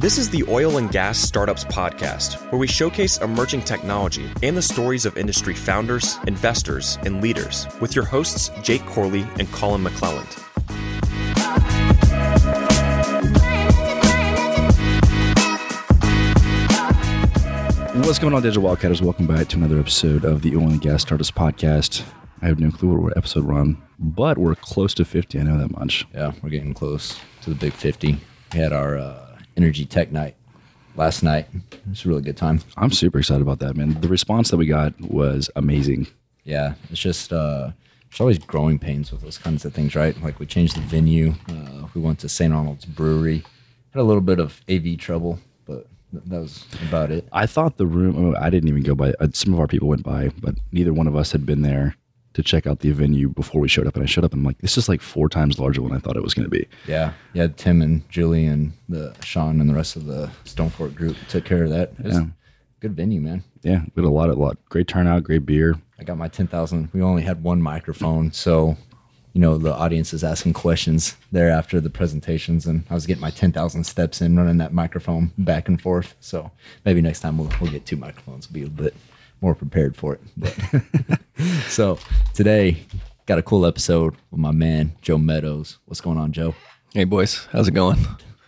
This is the Oil and Gas Startups Podcast, where we showcase emerging technology and the stories of industry founders, investors, and leaders with your hosts, Jake Corley and Colin McClelland. What's going on, Digital Wildcatters? Welcome back to another episode of the Oil and Gas Startups Podcast. I have no clue what episode we're on, but we're close to 50. I know that much. Yeah, we're getting close to the big 50. We had our uh, Energy Tech Night last night. It was a really good time. I'm super excited about that, man. The response that we got was amazing. Yeah, it's just, uh, there's always growing pains with those kinds of things, right? Like we changed the venue. Uh, we went to St. Arnold's Brewery. Had a little bit of AV trouble, but th- that was about it. I thought the room, I didn't even go by, uh, some of our people went by, but neither one of us had been there to check out the venue before we showed up. And I showed up and I'm like, this is like four times larger than I thought it was going to be. Yeah, yeah. Tim and Julie and the Sean and the rest of the Stonefort group took care of that. It was Yeah. good venue, man. Yeah, we had a lot, a lot, great turnout, great beer. I got my 10,000. We only had one microphone. So, you know, the audience is asking questions there after the presentations. And I was getting my 10,000 steps in running that microphone back and forth. So maybe next time we'll, we'll get two microphones, will be a bit more prepared for it. But so today, got a cool episode with my man, Joe Meadows. What's going on, Joe? Hey boys, how's it going?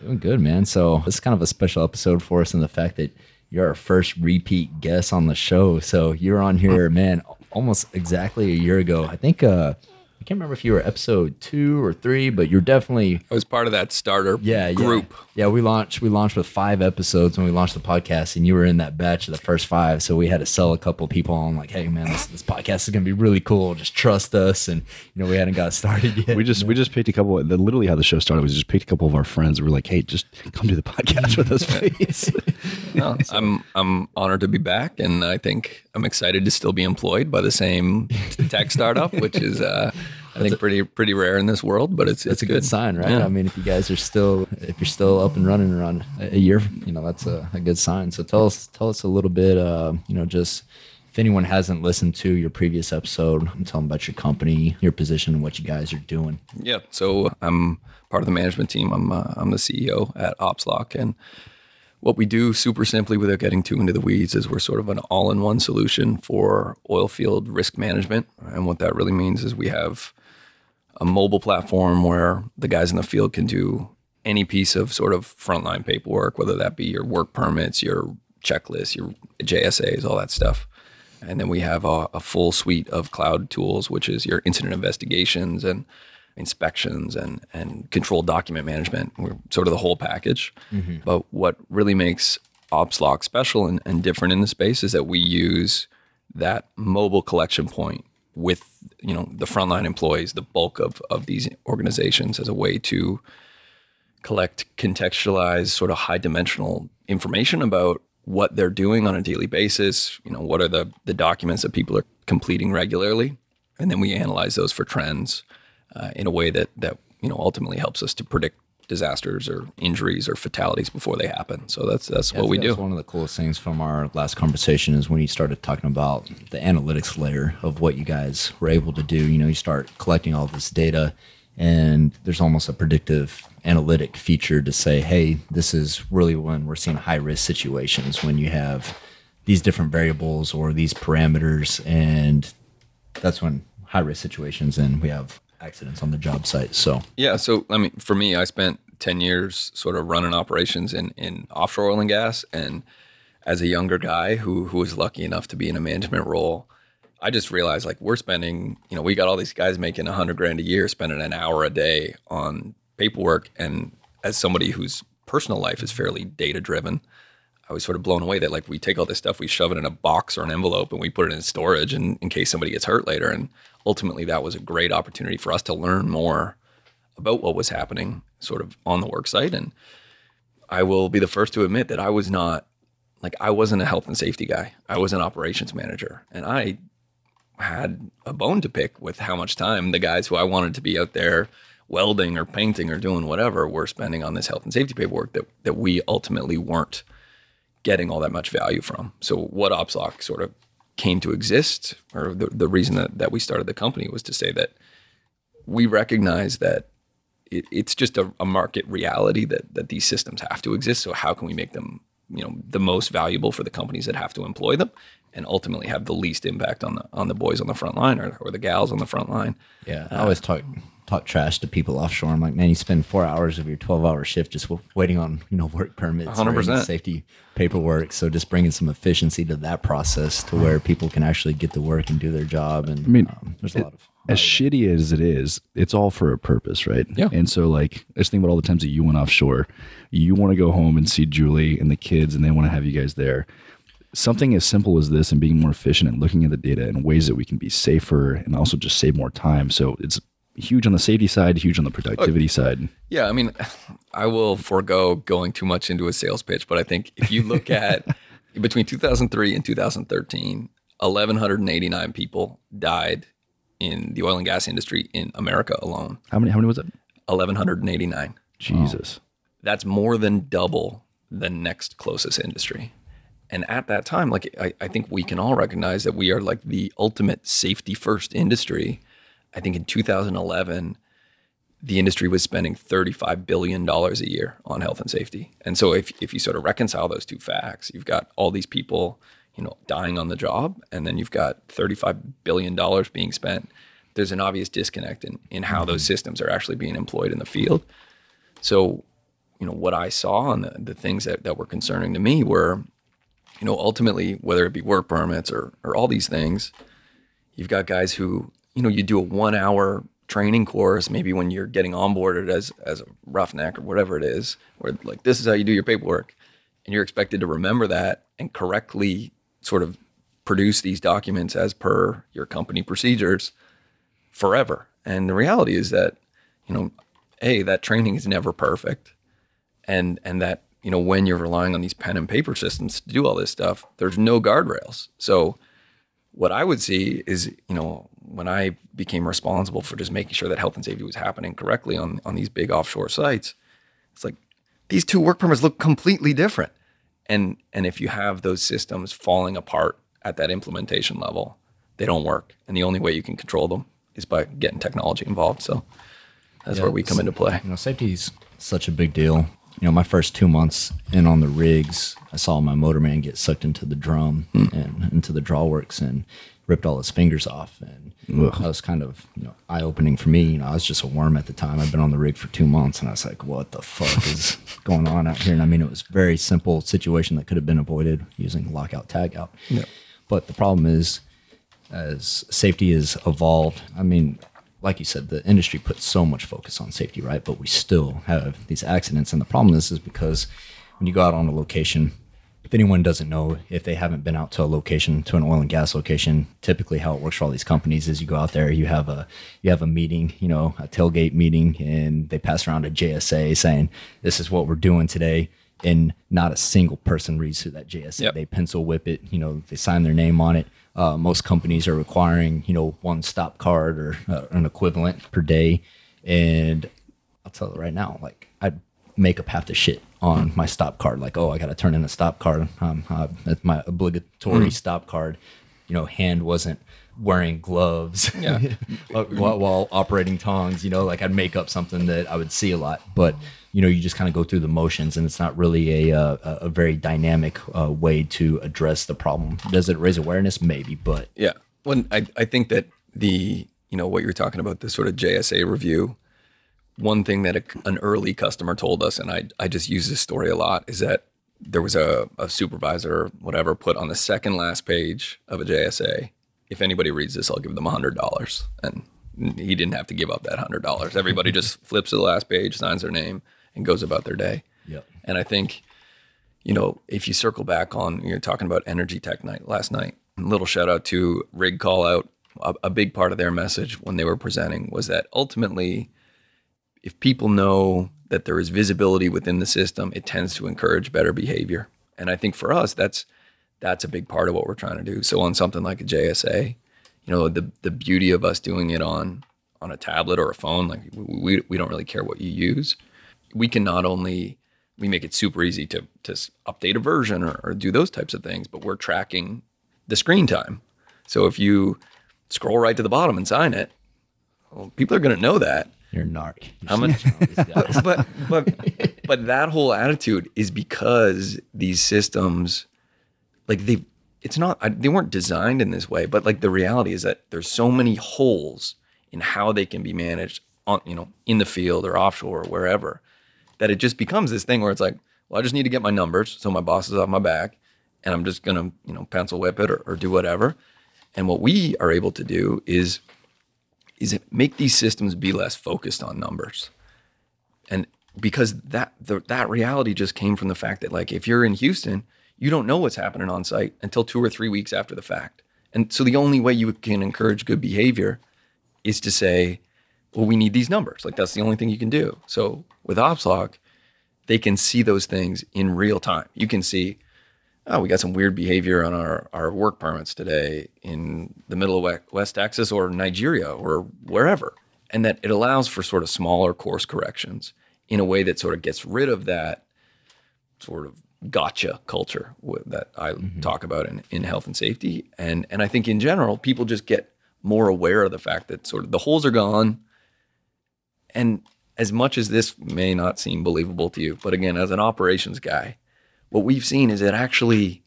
Doing good, man. So this is kind of a special episode for us in the fact that you're our first repeat guest on the show. So you're on here, man, almost exactly a year ago. I think uh I can't remember if you were episode two or three, but you're definitely I was part of that starter yeah, yeah. group. Yeah, we launched we launched with five episodes when we launched the podcast, and you were in that batch of the first five. So we had to sell a couple people on like, hey man, this, this podcast is gonna be really cool. Just trust us. And you know, we hadn't got started yet. We just we just picked a couple. The, literally, how the show started was just picked a couple of our friends. We were like, "Hey, just come do the podcast with us, please." No, I'm I'm honored to be back, and I think I'm excited to still be employed by the same tech startup, which is uh, I think pretty pretty rare in this world, but it's it's a good, sign, right? Yeah. I mean, if you guys are still if you're still up and running around a a year, you know that's a, a good sign. So tell us tell us a little bit, uh, you know, just if anyone hasn't listened to your previous episode, tell them about your company, your position, what you guys are doing. Yeah, so I'm part of the management team. I'm uh, I'm the CEO at OpsLock, and what we do, super simply, without getting too into the weeds, is we're sort of an all-in-one solution for oil field risk management. And what that really means is we have a mobile platform where the guys in the field can do any piece of sort of frontline paperwork, whether that be your work permits, your checklists, your JSAs, all that stuff. And then we have a, a full suite of cloud tools, which is your incident investigations and inspections and and controlled document management. We're sort of the whole package. Mm-hmm. But what really makes OpsLock special and, and different in the space is that we use that mobile collection point with you know the frontline employees, the bulk of of these organizations, as a way to collect contextualized, sort of high dimensional information about what they're doing on a daily basis. You know, what are the the documents that people are completing regularly, and then we analyze those for trends uh, in a way that that you know ultimately helps us to predict disasters or injuries or fatalities before they happen. So that's that's what we That's do. One of the coolest things from our last conversation is when you started talking about the analytics layer of what you guys were able to do. You know, you start collecting all this data, and there's almost a predictive analytic feature to say, hey, this is really when we're seeing high risk situations when you have these different variables or these parameters, and that's when high risk situations and we have accidents on the job site. So Yeah. So, I mean, for me, I spent 10 years sort of running operations in, in offshore oil and gas. And as a younger guy who, who was lucky enough to be in a management role, I just realized like we're spending, you know, we got all these guys making a 100 grand a year, spending an hour a day on paperwork. And as somebody whose personal life is fairly data driven, I was sort of blown away that like we take all this stuff, we shove it in a box or an envelope, and we put it in storage, and in case somebody gets hurt later. And ultimately, that was a great opportunity for us to learn more about what was happening, sort of on the work site. And I will be the first to admit that I was not like I wasn't a health and safety guy. I was an operations manager, and I had a bone to pick with how much time the guys who I wanted to be out there welding or painting or doing whatever were spending on this health and safety paperwork that that we ultimately weren't getting all that much value from. So what OpsLock sort of came to exist, or the, the reason that, that we started the company was to say that we recognize that it, it's just a, a market reality that that these systems have to exist. So how can we make them you know the most valuable for the companies that have to employ them and ultimately have the least impact on the on the boys on the front line or, or the gals on the front line Yeah, I always talk talk trash to people offshore. I'm like, man, you spend four hours of your 12 hour shift just waiting on you know work permits, or 100%. any safety paperwork. So just bringing some efficiency to that process to where people can actually get to work and do their job. And I mean, um, there's a lot of as shitty as it is, it's all for a purpose, right? Yeah. And so, like, I just think about all the times that you went offshore. You want to go home and see Julie and the kids, and they want to have you guys there. Something as simple as this and being more efficient and looking at the data in ways that we can be safer and also just save more time. So it's huge on the safety side, huge on the productivity side. Yeah, I mean, I will forego going too much into a sales pitch, but I think if you look at between 2003 and 2013, 1,189 people died in the oil and gas industry in America alone. How many? How many was it? 1,189. Jesus. That's more than double the next closest industry. And at that time, like I, I think we can all recognize that we are like the ultimate safety first industry. I think in 2011, the industry was spending $35 billion a year on health and safety. And so if, if you sort of reconcile those two facts, you've got all these people, you know, dying on the job, and then you've got $35 billion being spent. There's an obvious disconnect in, in how those mm-hmm. systems are actually being employed in the field. So, you know, what I saw and the, the things that, that were concerning to me were, you know, ultimately, whether it be work permits or, or all these things, you've got guys who, you know, you do a one hour training course, maybe when you're getting onboarded as, as a roughneck or whatever it is, where like, this is how you do your paperwork. And you're expected to remember that and correctly sort of produce these documents as per your company procedures forever. And the reality is that, you know, A, that training is never perfect. And and that, you know, when you're relying on these pen and paper systems to do all this stuff, there's no guardrails. So what I would see is, you know, when I became responsible for just making sure that health and safety was happening correctly on on these big offshore sites, it's like these two work permits look completely different. And and if you have those systems falling apart at that implementation level, they don't work. And the only way you can control them is by getting technology involved. So that's Yeah, where we come into play. You know, safety is such a big deal. You know, my first two months in on the rigs, I saw my motorman get sucked into the drum hmm. and into the drawworks and ripped all his fingers off. And Ugh. that was kind of you know eye opening for me. You know, I was just a worm at the time. I'd been on the rig for two months, and I was like, "What the fuck is going on out here?" And I mean, it was a very simple situation that could have been avoided using lockout tagout. Yeah. But the problem is, as safety has evolved, I mean, like you said, the industry puts so much focus on safety, right? But we still have these accidents. And the problem is, is because when you go out on a location, if anyone doesn't know, if they haven't been out to a location, to an oil and gas location, typically how it works for all these companies is you go out there, you have a you have a meeting, you know, a tailgate meeting, and they pass around a JSA saying, "This is what we're doing today." And not a single person reads through that JSA. Yep. They pencil whip it, you know, they sign their name on it. Uh, most companies are requiring, you know, one stop card or uh, an equivalent per day. And I'll tell you right now, like I'd make up half the shit on my stop card. Like, oh, I got to turn in a stop card. Um, uh, that's my obligatory stop card. You know, hand wasn't wearing gloves Yeah. while, while operating tongs. You know, like I'd make up something that I would see a lot, but you know, you just kind of go through the motions, and it's not really a uh, a a very dynamic uh, way to address the problem. Does it raise awareness? Maybe, but Yeah. When I, I think that the, you know, what you're talking about, the sort of JSA review, one thing that a, an early customer told us, and I, I just use this story a lot, is that there was a, a supervisor or whatever put on the second last page of a JSA, if anybody reads this, I'll give them $100. And he didn't have to give up that $100. Everybody just flips to the last page, signs their name, and goes about their day. Yep. And I think, you know, if you circle back on, you're talking about Energy Tech Night last night. Little shout out to Rig Call Out. A, a big part of their message when they were presenting was that ultimately, if people know that there is visibility within the system, it tends to encourage better behavior. And I think for us, that's that's a big part of what we're trying to do. So on something like a JSA, you know, the the beauty of us doing it on on a tablet or a phone, like we we don't really care what you use. We can not only we make it super easy to to update a version or, or do those types of things, but we're tracking the screen time. So if you scroll right to the bottom and sign it, well, people are going to know that. You're a narc. You're How much- snitching on these guys. but but but that whole attitude is because these systems like they it's not I- they weren't designed in this way but like the reality is that there's so many holes in how they can be managed on you know in the field or offshore or wherever that it just becomes this thing where it's like well I just need to get my numbers so my boss is off my back and I'm just gonna you know pencil whip it or, or do whatever. And what we are able to do is is make these systems be less focused on numbers. And because that the, that reality just came from the fact that like if you're in Houston, you don't know what's happening on site until two or three weeks after the fact. And so the only way you can encourage good behavior is to say, well, we need these numbers. Like that's the only thing you can do. So with OpsLock, they can see those things in real time. You can see, oh, we got some weird behavior on our, our work permits today in the middle of West- Texas or Nigeria or wherever. And that it allows for sort of smaller course corrections in a way that sort of gets rid of that sort of gotcha culture that I mm-hmm. talk about in, in health and safety. And and I think in general, people just get more aware of the fact that sort of the holes are gone. And as much as this may not seem believable to you, but again, as an operations guy, what we've seen is that actually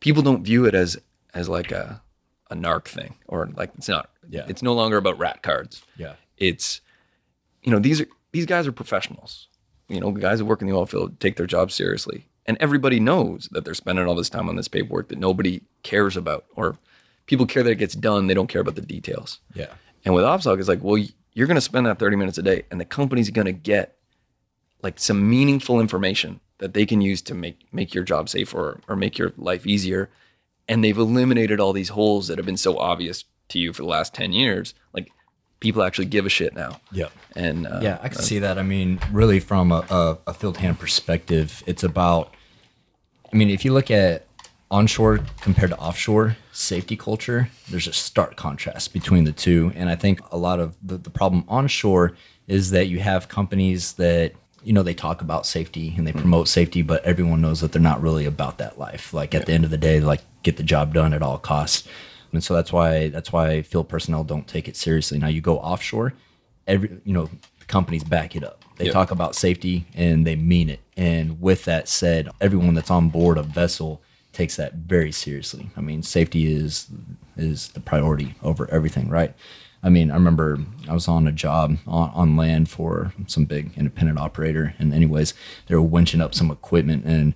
people don't view it as as like a a narc thing or like it's not. Yeah. It's no longer about rat cards yeah. it's you know these are these guys are professionals you know guys that work in the oil field take their job seriously and everybody knows that they're spending all this time on this paperwork that nobody cares about or people care that it gets done they don't care about the details Yeah. and with OpsLock, it's like, well, you're going to spend that 30 minutes a day, and the company's going to get like some meaningful information that they can use to make make your job safer or, or make your life easier. And they've eliminated all these holes that have been so obvious to you for the last 10 years. Like people actually give a shit now. Yeah. And uh, Yeah, I can see that. I mean, really, from a, a, a field hand perspective, it's about. I mean, if you look at onshore compared to offshore safety culture, there's a stark contrast between the two. And I think a lot of the, the problem onshore is that you have companies that you know they talk about safety and they hmm. promote safety, but everyone knows that they're not really about that life. Like at the end of the day, like get the job done at all costs. And so that's why that's why field personnel don't take it seriously. Now you go offshore, every you know the companies back it up. They Yep. talk about safety and they mean it. And with that said, everyone that's on board a vessel takes that very seriously. I mean, safety is is the priority over everything, right? I mean, I remember I was on a job on, on land for some big independent operator, and anyways, they were winching up some equipment, and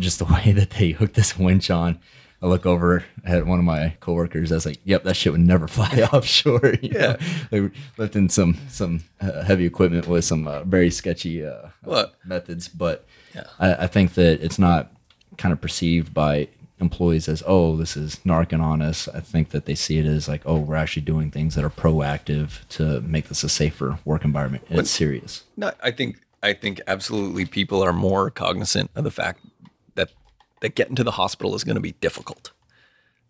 just the way that they hooked this winch on, I look over at one of my coworkers. I was like, "Yep, that shit would never fly offshore." you know? they were lifting some some uh, heavy equipment with some uh, very sketchy uh, methods, but Yeah. I, I think that it's not kind of perceived by employees as, "Oh, this is narking on us." I think that they see it as like, "Oh, we're actually doing things that are proactive to make this a safer work environment." And it's serious. No, I think I think absolutely people are more cognizant of the fact that getting to the hospital is going to be difficult.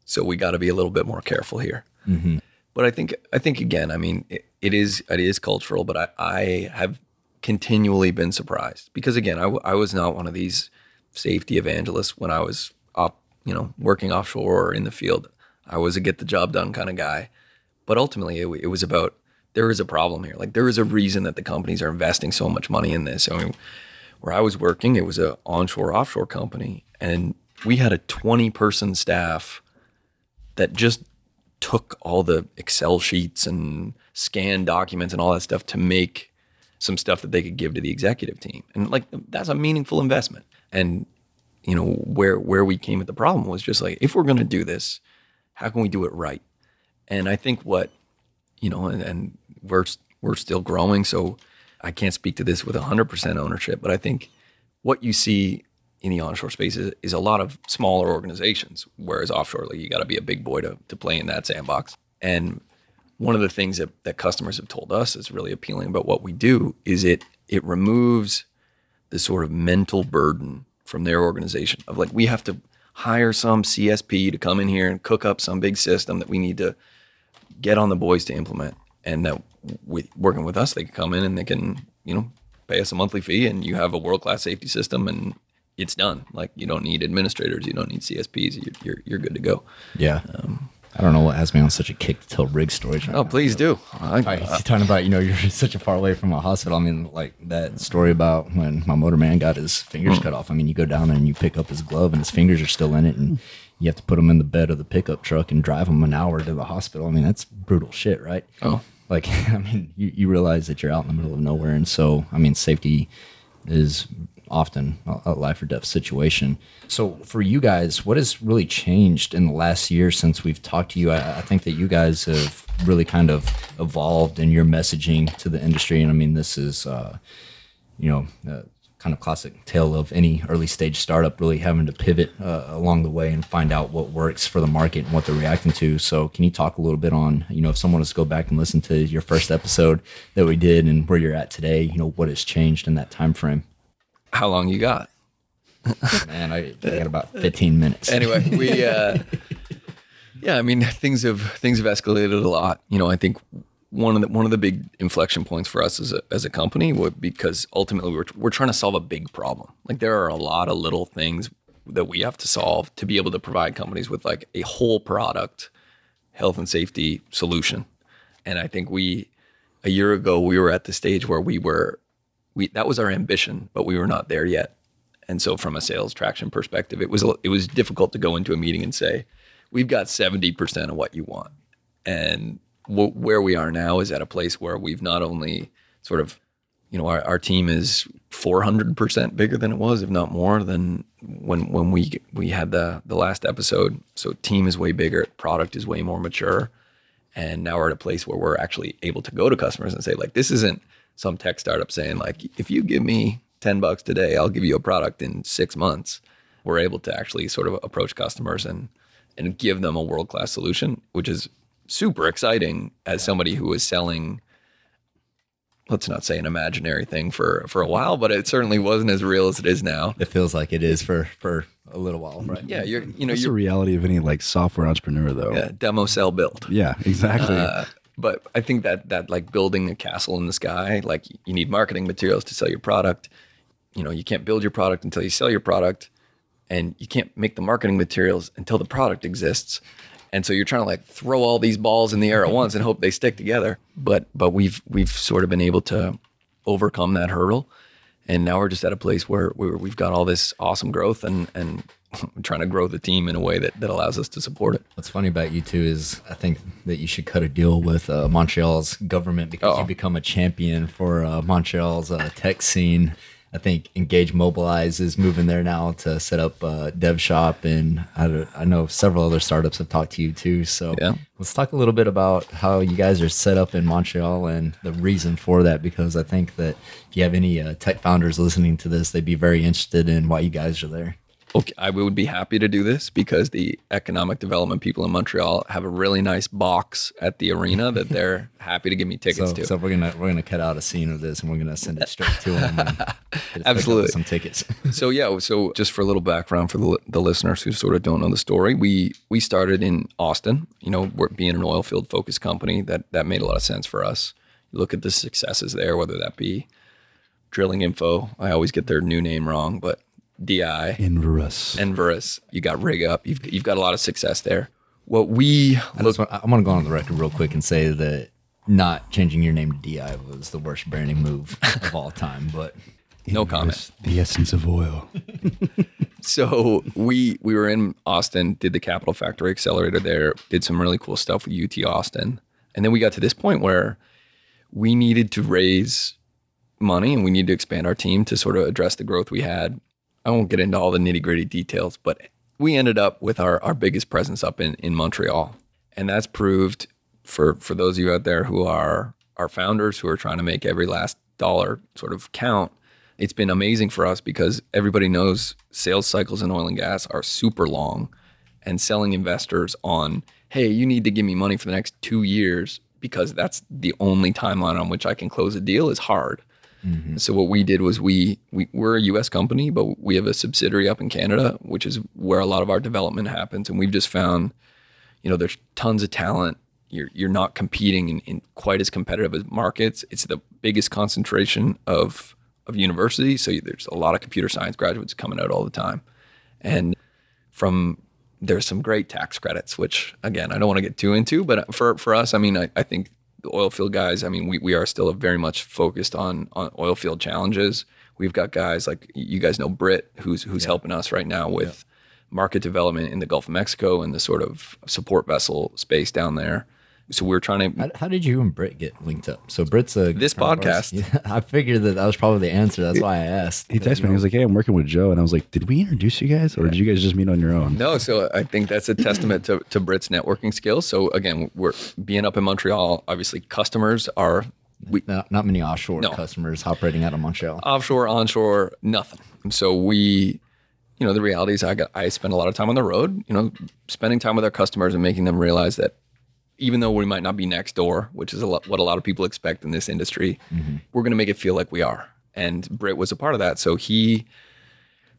So we got to be a little bit more careful here. Mm-hmm. But I think I think again, I mean, it, it is it is cultural, but I, I have continually been surprised because again, I, I was not one of these safety evangelists when I was up, you know, working offshore or in the field. I was a get the job done kind of guy. But ultimately, it, it was about there is a problem here. Like there is a reason that the companies are investing so much money in this. I mean, where I was working, it was an onshore offshore company, and we had a 20 person staff that just took all the Excel sheets and scanned documents and all that stuff to make some stuff that they could give to the executive team. And like that's a meaningful investment. And you know, where where we came at the problem was just like if we're going to do this, how can we do it right? And I think what you know, and, and we're we're still growing, so I can't speak to this with 100% ownership, but I think what you see in the onshore space is, is a lot of smaller organizations, whereas offshore, like you got to be a big boy to, to play in that sandbox. And one of the things that, that customers have told us is really appealing about what we do is it it removes the sort of mental burden from their organization of like we have to hire some CSP to come in here and cook up some big system that we need to get on the boys to implement and that with working with us they can come in and they can you know pay us a monthly fee and you have a world-class safety system and it's done like you don't need administrators you don't need csps you're, you're, you're good to go Yeah. Um, I don't know what has me on such a kick to tell rig stories. Right Oh, now. please do. I, you're talking about you know you're such a far away from a hospital. I mean, like that story about when my motorman got his fingers hmm. cut off. I mean, you go down there and you pick up his glove and his fingers are still in it, and you have to put him in the bed of the pickup truck and drive him an hour to the hospital. I mean, that's brutal shit, right? Oh. Like I mean, you, you realize that you're out in the middle of nowhere, and so I mean, safety is often a life or death situation. So for you guys, what has really changed in the last year since we've talked to you? I, I think that you guys have really kind of evolved in your messaging to the industry, and I mean, this is uh, you know. Uh, kind of classic tale of any early stage startup really having to pivot uh, along the way and find out what works for the market and what they're reacting to. So, can you talk a little bit on, you know, if someone wants to go back and listen to your first episode that we did and where you're at today, you know, what has changed in that time frame? how long you got? Man, I, I got about 15 minutes. anyway, we uh, yeah, I mean things have things have escalated a lot. You know, I think one of the one of the big inflection points for us as a as a company because ultimately we're we're trying to solve a big problem. Like there are a lot of little things that we have to solve to be able to provide companies with like a whole product health and safety solution. And I think we a year ago we were at the stage where we were we that was our ambition, but we were not there yet. And so, from a sales traction perspective, it was it was difficult to go into a meeting and say, "We've got seventy percent of what you want." And w- where we are now is at a place where we've not only sort of, you know, our, our team is four hundred percent bigger than it was, if not more, than when when we we had the the last episode. So, team is way bigger, product is way more mature, and now we're at a place where we're actually able to go to customers and say, like, this isn't some tech startup saying like, if you give me 10 bucks today, I'll give you a product in six months. We're able to actually sort of approach customers and and give them a world class solution, which is super exciting as somebody who was selling. Let's not say an imaginary thing for for a while, but it certainly wasn't as real as it is now. it feels like it is for, for a little while, right? Yeah, you're you know That's the you're reality of any like software entrepreneur, though. yeah, demo sell build. Yeah, exactly. Uh, but I think that that like building a castle in the sky, like you need marketing materials to sell your product. You know, you can't build your product until you sell your product, and you can't make the marketing materials until the product exists. And so you're trying to like throw all these balls in the air at once and hope they stick together. But but we've we've sort of been able to overcome that hurdle, and now we're just at a place where we've got all this awesome growth and and trying to grow the team in a way that that allows us to support it. What's funny about you two is I think that you should cut a deal with uh, Montreal's government because Uh-oh. you become a champion for uh, Montreal's uh, tech scene. I think Engage Mobilize is moving there now to set up a dev shop, and I, I know several other startups have talked to you too. So Yeah. let's talk a little bit about how you guys are set up in Montreal and the reason for that. Because I think that if you have any uh, tech founders listening to this, they'd be very interested in why you guys are there. Okay, I would be happy to do this because the economic development people in Montreal have a really nice box at the arena that they're happy to give me tickets So, to. so we're gonna we're gonna cut out a scene of this and we're gonna send it straight to them. And get us picked up Absolutely. some tickets. so yeah, so just for a little background for the, the listeners who sort of don't know the story, we we started in Austin. You know, we're being an oil field focused company that that made a lot of sense for us. You look at the successes there, whether that be Drilling Info. I always get their new name wrong, but DI. Inverus. Enverus, you got Rig Up, you've you've got a lot of success there. What we I just want, I want to go on the record real quick and say that not changing your name to Di was the worst branding move of all time. But no comment. The essence of oil. So we we were in Austin, did the Capital Factory Accelerator there, did some really cool stuff with UT Austin, and then we got to this point where we needed to raise money and we needed to expand our team to sort of address the growth we had. I won't get into all the nitty gritty details, but we ended up with our, our biggest presence up in, in Montreal. And that's proved for, for those of you out there who are our founders who are trying to make every last dollar sort of count. It's been amazing for us because everybody knows sales cycles in oil and gas are super long and selling investors on, hey, you need to give me money for the next two years because that's the only timeline on which I can close a deal is hard. Mm-hmm. So what we did was we, we we're a U.S. company, but we have a subsidiary up in Canada, which is where a lot of our development happens. And we've just found, you know, there's tons of talent. You're you're not competing in, in quite as competitive as markets. It's the biggest concentration of of universities, so there's a lot of computer science graduates coming out all the time. And from there's some great tax credits, which again I don't want to get too into, but for for us, I mean, I, I think the oil field guys, I mean, we, we are still very much focused on on oil field challenges. We've got guys like you guys know Britt, who's who's helping us right now with market development in the Gulf of Mexico and the sort of support vessel space down there. So we're trying to How, how did you and Britt get linked up? So Britt's a This podcast. Yeah, I figured that that was probably the answer. That's why I asked. He texted me. He was like, "Hey, I'm working with Joe," and I was like, "Did we introduce you guys, or did you guys just meet on your own?" No, so I think that's a testament to, to Britt's networking skills. So again, we're being up in Montreal. Obviously, customers are we Not, not many offshore No. customers operating out of Montreal. offshore, onshore, nothing. So we, you know, the reality is I got I spend a lot of time on the road. You know, spending time with our customers and making them realize that even though we might not be next door, which is a lot, what a lot of people expect in this industry, mm-hmm. we're going to make it feel like we are. And Britt was a part of that. So he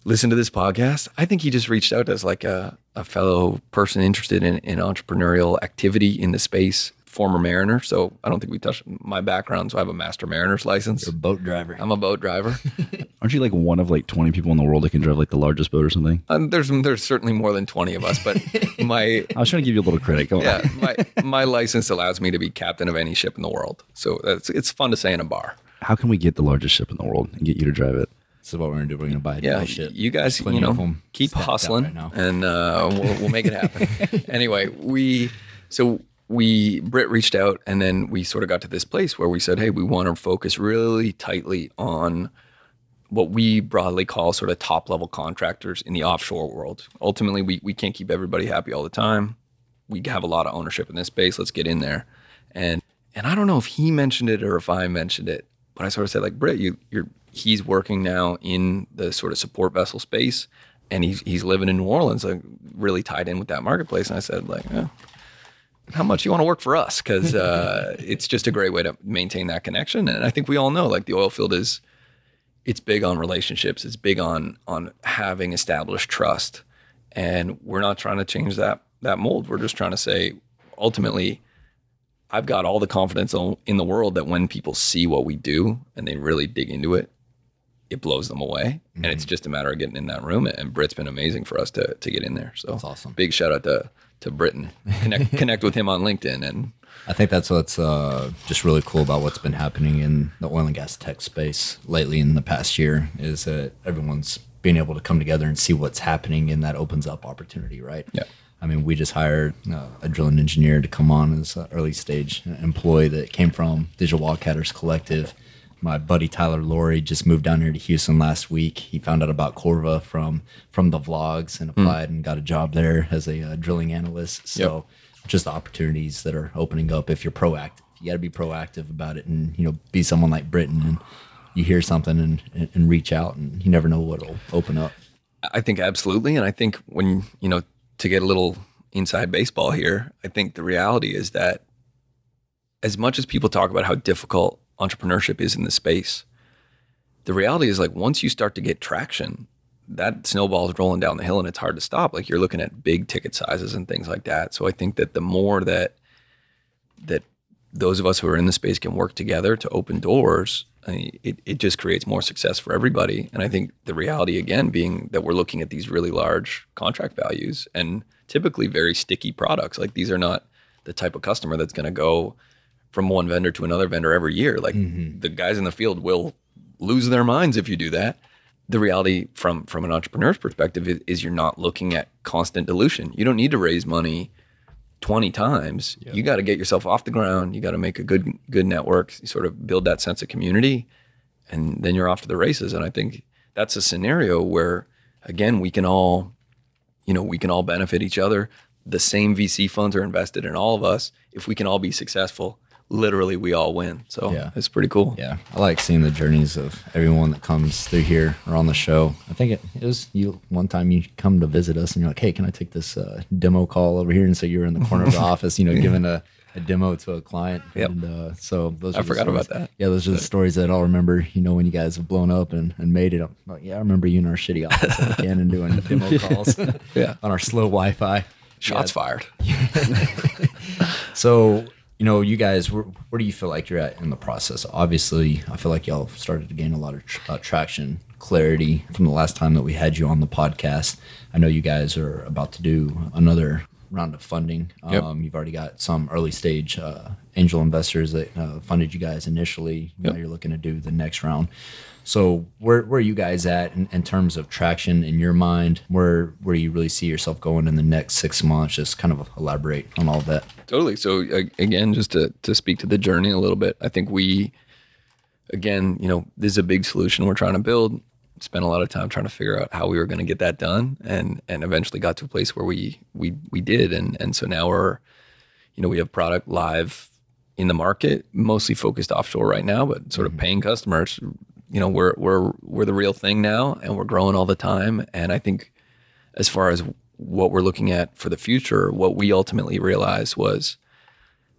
listened to this podcast. I think he just reached out as like a, a fellow person interested in, in entrepreneurial activity in the space, former mariner. So I don't think we touched my background. So I have a master mariner's license. You're a boat driver. I'm a boat driver. Aren't you like one of like 20 people in the world that can drive like the largest boat or something? Um, there's there's certainly more than 20 of us, but my I was trying to give you a little credit. Come on. yeah my my license allows me to be captain of any ship in the world. So that's it's fun to say in a bar. How can we get the largest ship in the world and get you to drive it? So what we're gonna do. We're gonna buy a Yeah, yeah, ship. you guys, Plenty you of know, 'em keep hustling, right and uh, we'll, we'll make it happen. anyway, we so we Britt reached out, and then we sort of got to this place where we said, hey, we want to focus really tightly on what we broadly call sort of top level contractors in the offshore world. Ultimately, we we can't keep everybody happy all the time. We have a lot of ownership in this space. Let's get in there, and and I don't know if he mentioned it or if I mentioned it, but I sort of said like Britt, you you're he's working now in the sort of support vessel space, and he's he's living in New Orleans, like really tied in with that marketplace. And I said like, how much you want to work for us? Because uh, it's just a great way to maintain that connection. And I think we all know like the oil field is it's big on relationships. It's big on on having established trust, and we're not trying to change that that mold. We're just trying to say, ultimately, I've got all the confidence in the world that when people see what we do and they really dig into it, it blows them away. And it's just a matter of getting in that room. And Britt's been amazing for us to to get in there. So That's awesome. Big shout out to to Britton. Connect connect with him on LinkedIn and I think that's what's uh, just really cool about what's been happening in the oil and gas tech space lately in the past year is that everyone's being able to come together and see what's happening, and that opens up opportunity, right? Yeah. I mean, we just hired uh, a drilling engineer to come on as an early stage employee that came from Digital Wildcatters Collective. My buddy Tyler Laurie just moved down here to Houston last week. He found out about Corva from from the vlogs and applied and got a job there as a uh, drilling analyst. So just the opportunities that are opening up if you're proactive. You got to be proactive about it and you know be someone like Britain and you hear something and, and, and reach out and you never know what'll open up. I think absolutely. And I think when, you know, to get a little inside baseball here, I think the reality is that as much as people talk about how difficult entrepreneurship is in the space, the reality is like once you start to get traction, that snowball is rolling down the hill and it's hard to stop. Like you're looking at big ticket sizes and things like that. So I think that the more that that those of us who are in the space can work together to open doors, I mean, it, it just creates more success for everybody. And I think the reality again being that we're looking at these really large contract values and typically very sticky products. Like these are not the type of customer that's going to go from one vendor to another vendor every year. Like mm-hmm. the guys in the field will lose their minds if you do that. The reality from from an entrepreneur's perspective is, is you're not looking at constant dilution. You don't need to raise money 20 times. You got to get yourself off the ground. You got to make a good good network, you sort of build that sense of community and then you're off to the races and I think that's a scenario where again we can all you know, we can all benefit each other. The same VC funds are invested in all of us. If we can all be successful, literally we all win. So Yeah. it's pretty cool. Yeah, I like seeing the journeys of everyone that comes through here or on the show. I think it, it was you one time you come to visit us and you're like, "Hey, can I take this uh, demo call over here?" And so you're in the corner of the office, you know, giving a, a demo to a client. Yep. And uh, so those I are the forgot about stories- that. Yeah, those are the stories that I'll remember. You know, when you guys have blown up and, and made it. I'm like, yeah, I remember you in our shitty office at Cannon doing demo calls. Yeah. on our slow Wi-Fi. Shots fired. So, you know, you guys, where, where do you feel like you're at in the process? Obviously, I feel like y'all started to gain a lot of tr- uh, traction clarity from the last time that we had you on the podcast. I know you guys are about to do another round of funding. Yep. Um, you've already got some early stage uh, angel investors that uh, funded you guys initially. Now you're looking to do the next round. So where where are you guys at in, in terms of traction in your mind? Where where you really see yourself going in the next six months? Just kind of elaborate on all of that. Totally. So again, just to to speak to the journey a little bit, I think we, again, you know, this is a big solution we're trying to build. Spent a lot of time trying to figure out how we were going to get that done, and and eventually got to a place where we we we did, and and so now we're, you know, we have product live in the market, mostly focused offshore right now, but sort of mm-hmm. paying customers. You know, we're we're we're the real thing now, and we're growing all the time. And I think, as far as what we're looking at for the future, what we ultimately realized was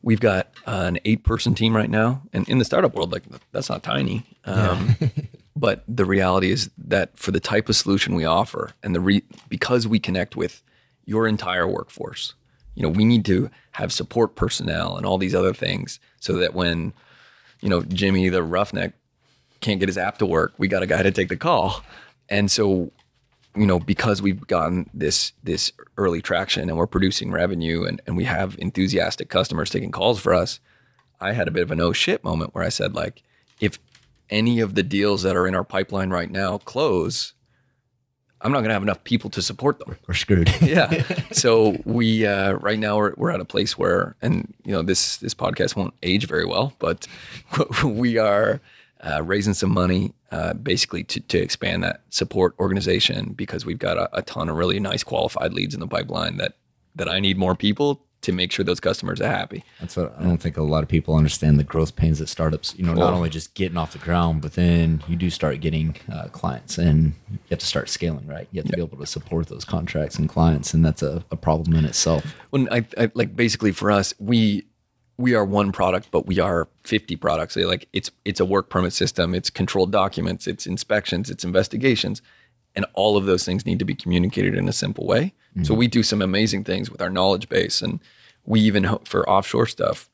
we've got uh, an eight person team right now. And in the startup world like that's not tiny. Um, but the reality is that for the type of solution we offer and the re- because we connect with your entire workforce you know we need to have support personnel and all these other things so that when you know jimmy the roughneck can't get his app to work we got a guy to take the call and so you know, because we've gotten this this early traction and we're producing revenue and, and we have enthusiastic customers taking calls for us, I had a bit of an oh shit moment where I said, like, if any of the deals that are in our pipeline right now close, I'm not gonna have enough people to support them. We're screwed. Yeah. so we uh, right now we're, we're at a place where, and you know, this this podcast won't age very well, but we are uh, raising some money uh, basically to, to expand that support organization because we've got a, a ton of really nice qualified leads in the pipeline that that I need more people to make sure those customers are happy. That's what I don't think a lot of people understand the growth pains that startups, you know, not Well- only just getting off the ground, but then you do start getting uh, clients and you have to start scaling, right? You have to be able to support those contracts and clients. And that's a, a problem in itself. When I, I like basically for us, we we are one product, but we are 50 products. Like it's it's a work permit system, it's controlled documents, it's inspections, it's investigations, and all of those things need to be communicated in a simple way. So mm-hmm. we do some amazing things with our knowledge base, and we even for offshore stuff,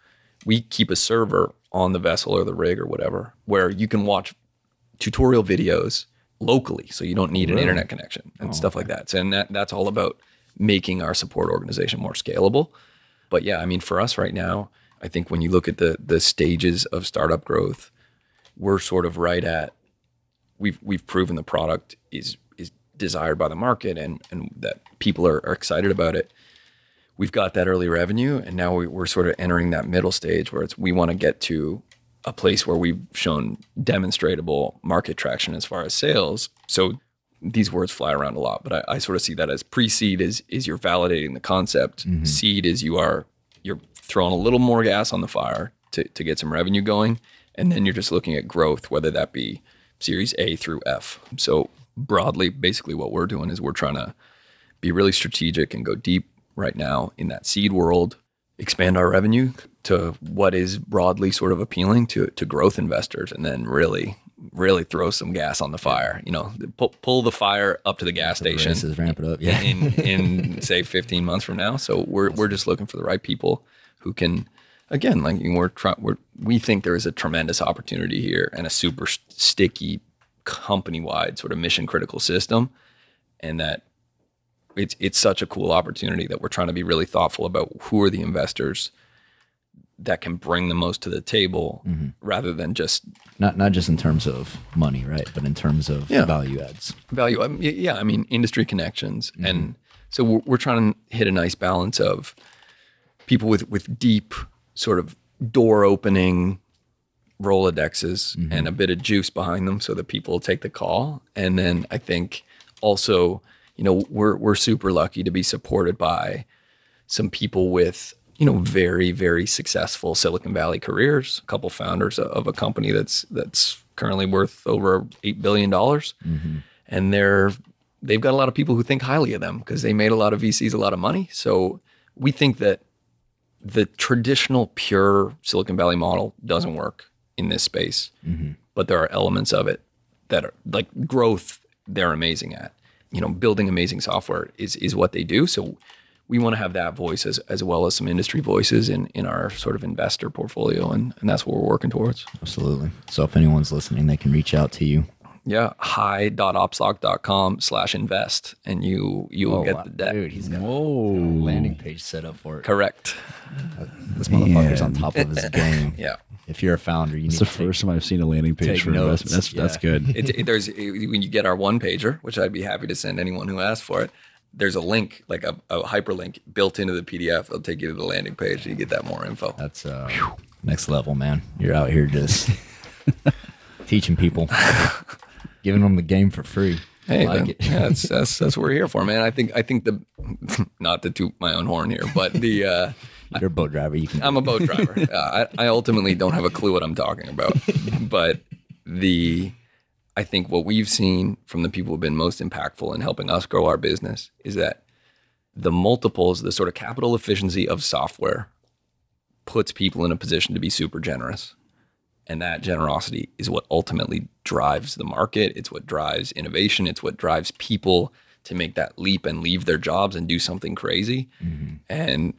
we keep a server on the vessel or the rig or whatever where you can watch tutorial videos locally, so you don't need an internet connection and oh, stuff like that. So, and that that's all about making our support organization more scalable. But yeah, I mean, for us right now, I think when you look at the the stages of startup growth, we're sort of right at we've we've proven the product is is desired by the market and and that people are, are excited about it. We've got that early revenue, and now we, we're sort of entering that middle stage where it's we want to get to a place where we've shown demonstrable market traction as far as sales. So these words fly around a lot, but I, I sort of see that as pre-seed is is you're validating the concept. Mm-hmm. Seed is you're throwing a little more gas on the fire to, to get some revenue going. And then you're just looking at growth, whether that be series A through F. So broadly, basically what we're doing is we're trying to be really strategic and go deep right now in that seed world, expand our revenue to what is broadly sort of appealing to to growth investors, and then really really throw some gas on the fire. You know, pull, pull the fire up to the gas station Races, ramp it up. Yeah. in in say 15 months from now. So we're we're just looking for the right people who can again like we're trying we're we think there is a tremendous opportunity here and a super sticky company wide sort of mission critical system and that it's it's such a cool opportunity that we're trying to be really thoughtful about who are the investors that can bring the most to the table mm-hmm. rather than just Not not just in terms of money, right? But in terms of Yeah. value adds. value. Um, I mean, yeah, I mean industry connections, mm-hmm. and so we're, we're trying to hit a nice balance of people with with deep sort of door opening rolodexes mm-hmm. and a bit of juice behind them, so that people will take the call. And then I think also, you know, we're we're super lucky to be supported by some people with you know very very successful Silicon Valley careers. A couple founders of a company that's that's currently worth over eight billion dollars, mm-hmm. and they're they've got a lot of people who think highly of them because they made a lot of VCs a lot of money. So we think that the traditional pure Silicon Valley model doesn't work in this space, mm-hmm. but there are elements of it that are like growth. They're amazing at. You know, building amazing software is is what they do. So we want to have that voice as, as well as some industry voices in, in our sort of investor portfolio. And, and that's what we're working towards. Absolutely. So if anyone's listening, they can reach out to you. Yeah, hi.opslock.com slash invest, and you you will Oh, get wow. the debt. Dude, he's got Whoa. a landing page set up for it. Correct. This motherfucker's on top of his game. Yeah. If you're a founder, you need It's the to take- first time I've seen a landing page for notes, investment. That's that's good. It, it- there's when you get our one pager, which I'd be happy to send anyone who asks for it. There's a link, like a, a hyperlink built into the PDF. It'll take you to the landing page. and You get that more info. That's uh, next level, man. You're out here just teaching people, giving them the game for free. Hey, like man. yeah, that's, that's that's what we're here for, man. I think I think the not to toot my own horn here, but the uh, You're a boat driver. You can. I'm a boat driver. Uh, I, I ultimately don't have a clue what I'm talking about, but the I think what we've seen from the people who've been most impactful in helping us grow our business is that the multiples, the sort of capital efficiency of software, puts people in a position to be super generous. And that generosity is what ultimately drives the market. It's what drives innovation. It's what drives people to make that leap and leave their jobs and do something crazy. Mm-hmm. And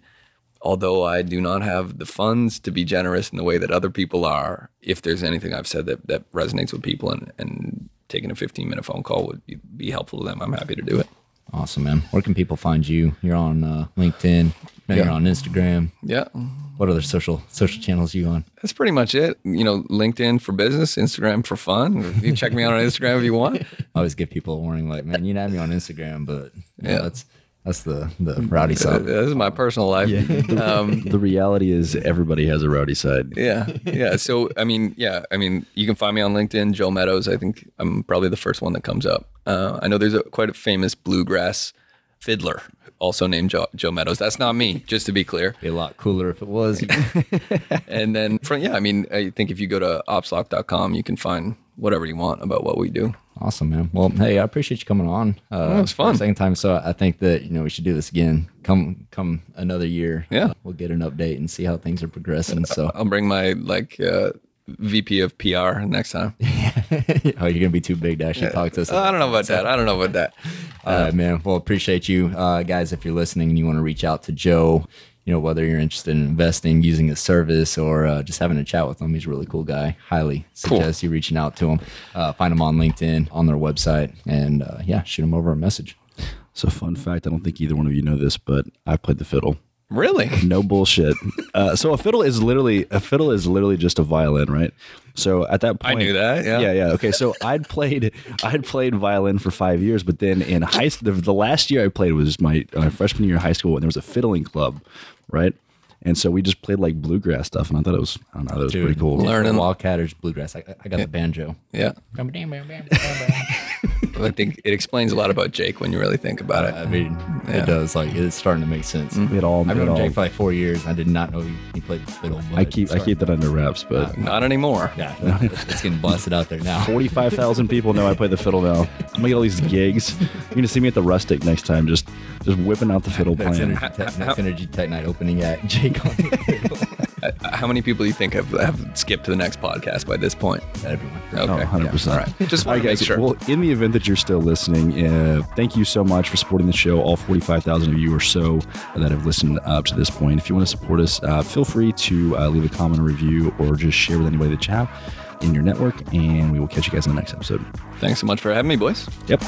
although I do not have the funds to be generous in the way that other people are, if there's anything I've said that, that resonates with people and, and taking a 15 minute phone call would be, be helpful to them, I'm happy to do it. Awesome, man. Where can people find you? You're on uh, LinkedIn. Now You're on Instagram. Yeah. What other social social channels you on? That's pretty much it. You know, LinkedIn for business, Instagram for fun. You check me out on Instagram if you want. I always give people a warning, like, man, you can have me on Instagram, but you know, Yeah. that's that's the the rowdy Uh, side. this is my personal life. Um, The reality is everybody has a rowdy side. yeah, yeah. So I mean, yeah, I mean, you can find me on LinkedIn, Joe Meadows. I think I'm probably the first one that comes up. Uh, I know there's a quite a famous bluegrass fiddler, also named Joe, Joe Meadows. That's not me, just to be clear. Be a lot cooler if it was. And then, from yeah, I mean, I think if you go to opslock.com, you can find whatever you want about what we do. Awesome, man. Well, hey, I appreciate you coming on. Uh, it was fun. Second time, so I think that you know we should do this again. Come, come another year. Yeah. we'll get an update and see how things are progressing. So, I'll bring my like uh, VP of PR next time. oh, you're gonna be too big to actually talk to us. I don't know about that. I don't know about that. All right, man. Well, appreciate you, uh, guys. If you're listening and you want to reach out to Joe, you know whether you're interested in investing, using his service, or uh, just having a chat with him, he's a really cool guy. Highly suggest you reaching out to him. Uh, find him on LinkedIn, on their website, and uh, yeah, shoot him over a message. So, fun fact I don't think either one of you know this, but I played the fiddle. Really? No bullshit. Uh, so a fiddle is literally a fiddle is literally just a violin, right? So at that point, I knew that, yeah. yeah, yeah. Okay, so I'd played I'd played violin for five years, but then in high the, the last year I played was my uh, freshman year of high school, and there was a fiddling club, right? And so we just played like bluegrass stuff, and I thought it was I don't know, that was pretty cool. Learning. Wildcatters, bluegrass. I, I got the banjo. Yeah. I think it explains a lot about Jake when you really think about it. I mean, Yeah. it does. Like it's starting to make sense. Mm-hmm. It all, I've known Jake for like four years. I did not know he, he played the fiddle. I keep I keep that under wraps, but Not anymore. Yeah, it's getting blasted out there now. forty five thousand people know I play the fiddle now. I'm gonna get all these gigs. You're gonna see me at the Rustic next time, just just whipping out the fiddle Next playing. energy, tech, next energy tech night opening at Jake on the fiddle. Uh, How many people do you think have, have skipped to the next podcast by this point? Everyone. Oh, Okay. 100%. yeah. All right. Just All want right, to make guys. sure. Well, in the event that you're still listening, uh, thank you so much for supporting the show. All 45,000 of you or so that have listened up to this point. If you want to support us, uh, feel free to uh, leave a comment or review or just share with anybody that you have in your network. And we will catch you guys in the next episode. Thanks so much for having me, boys. Yep.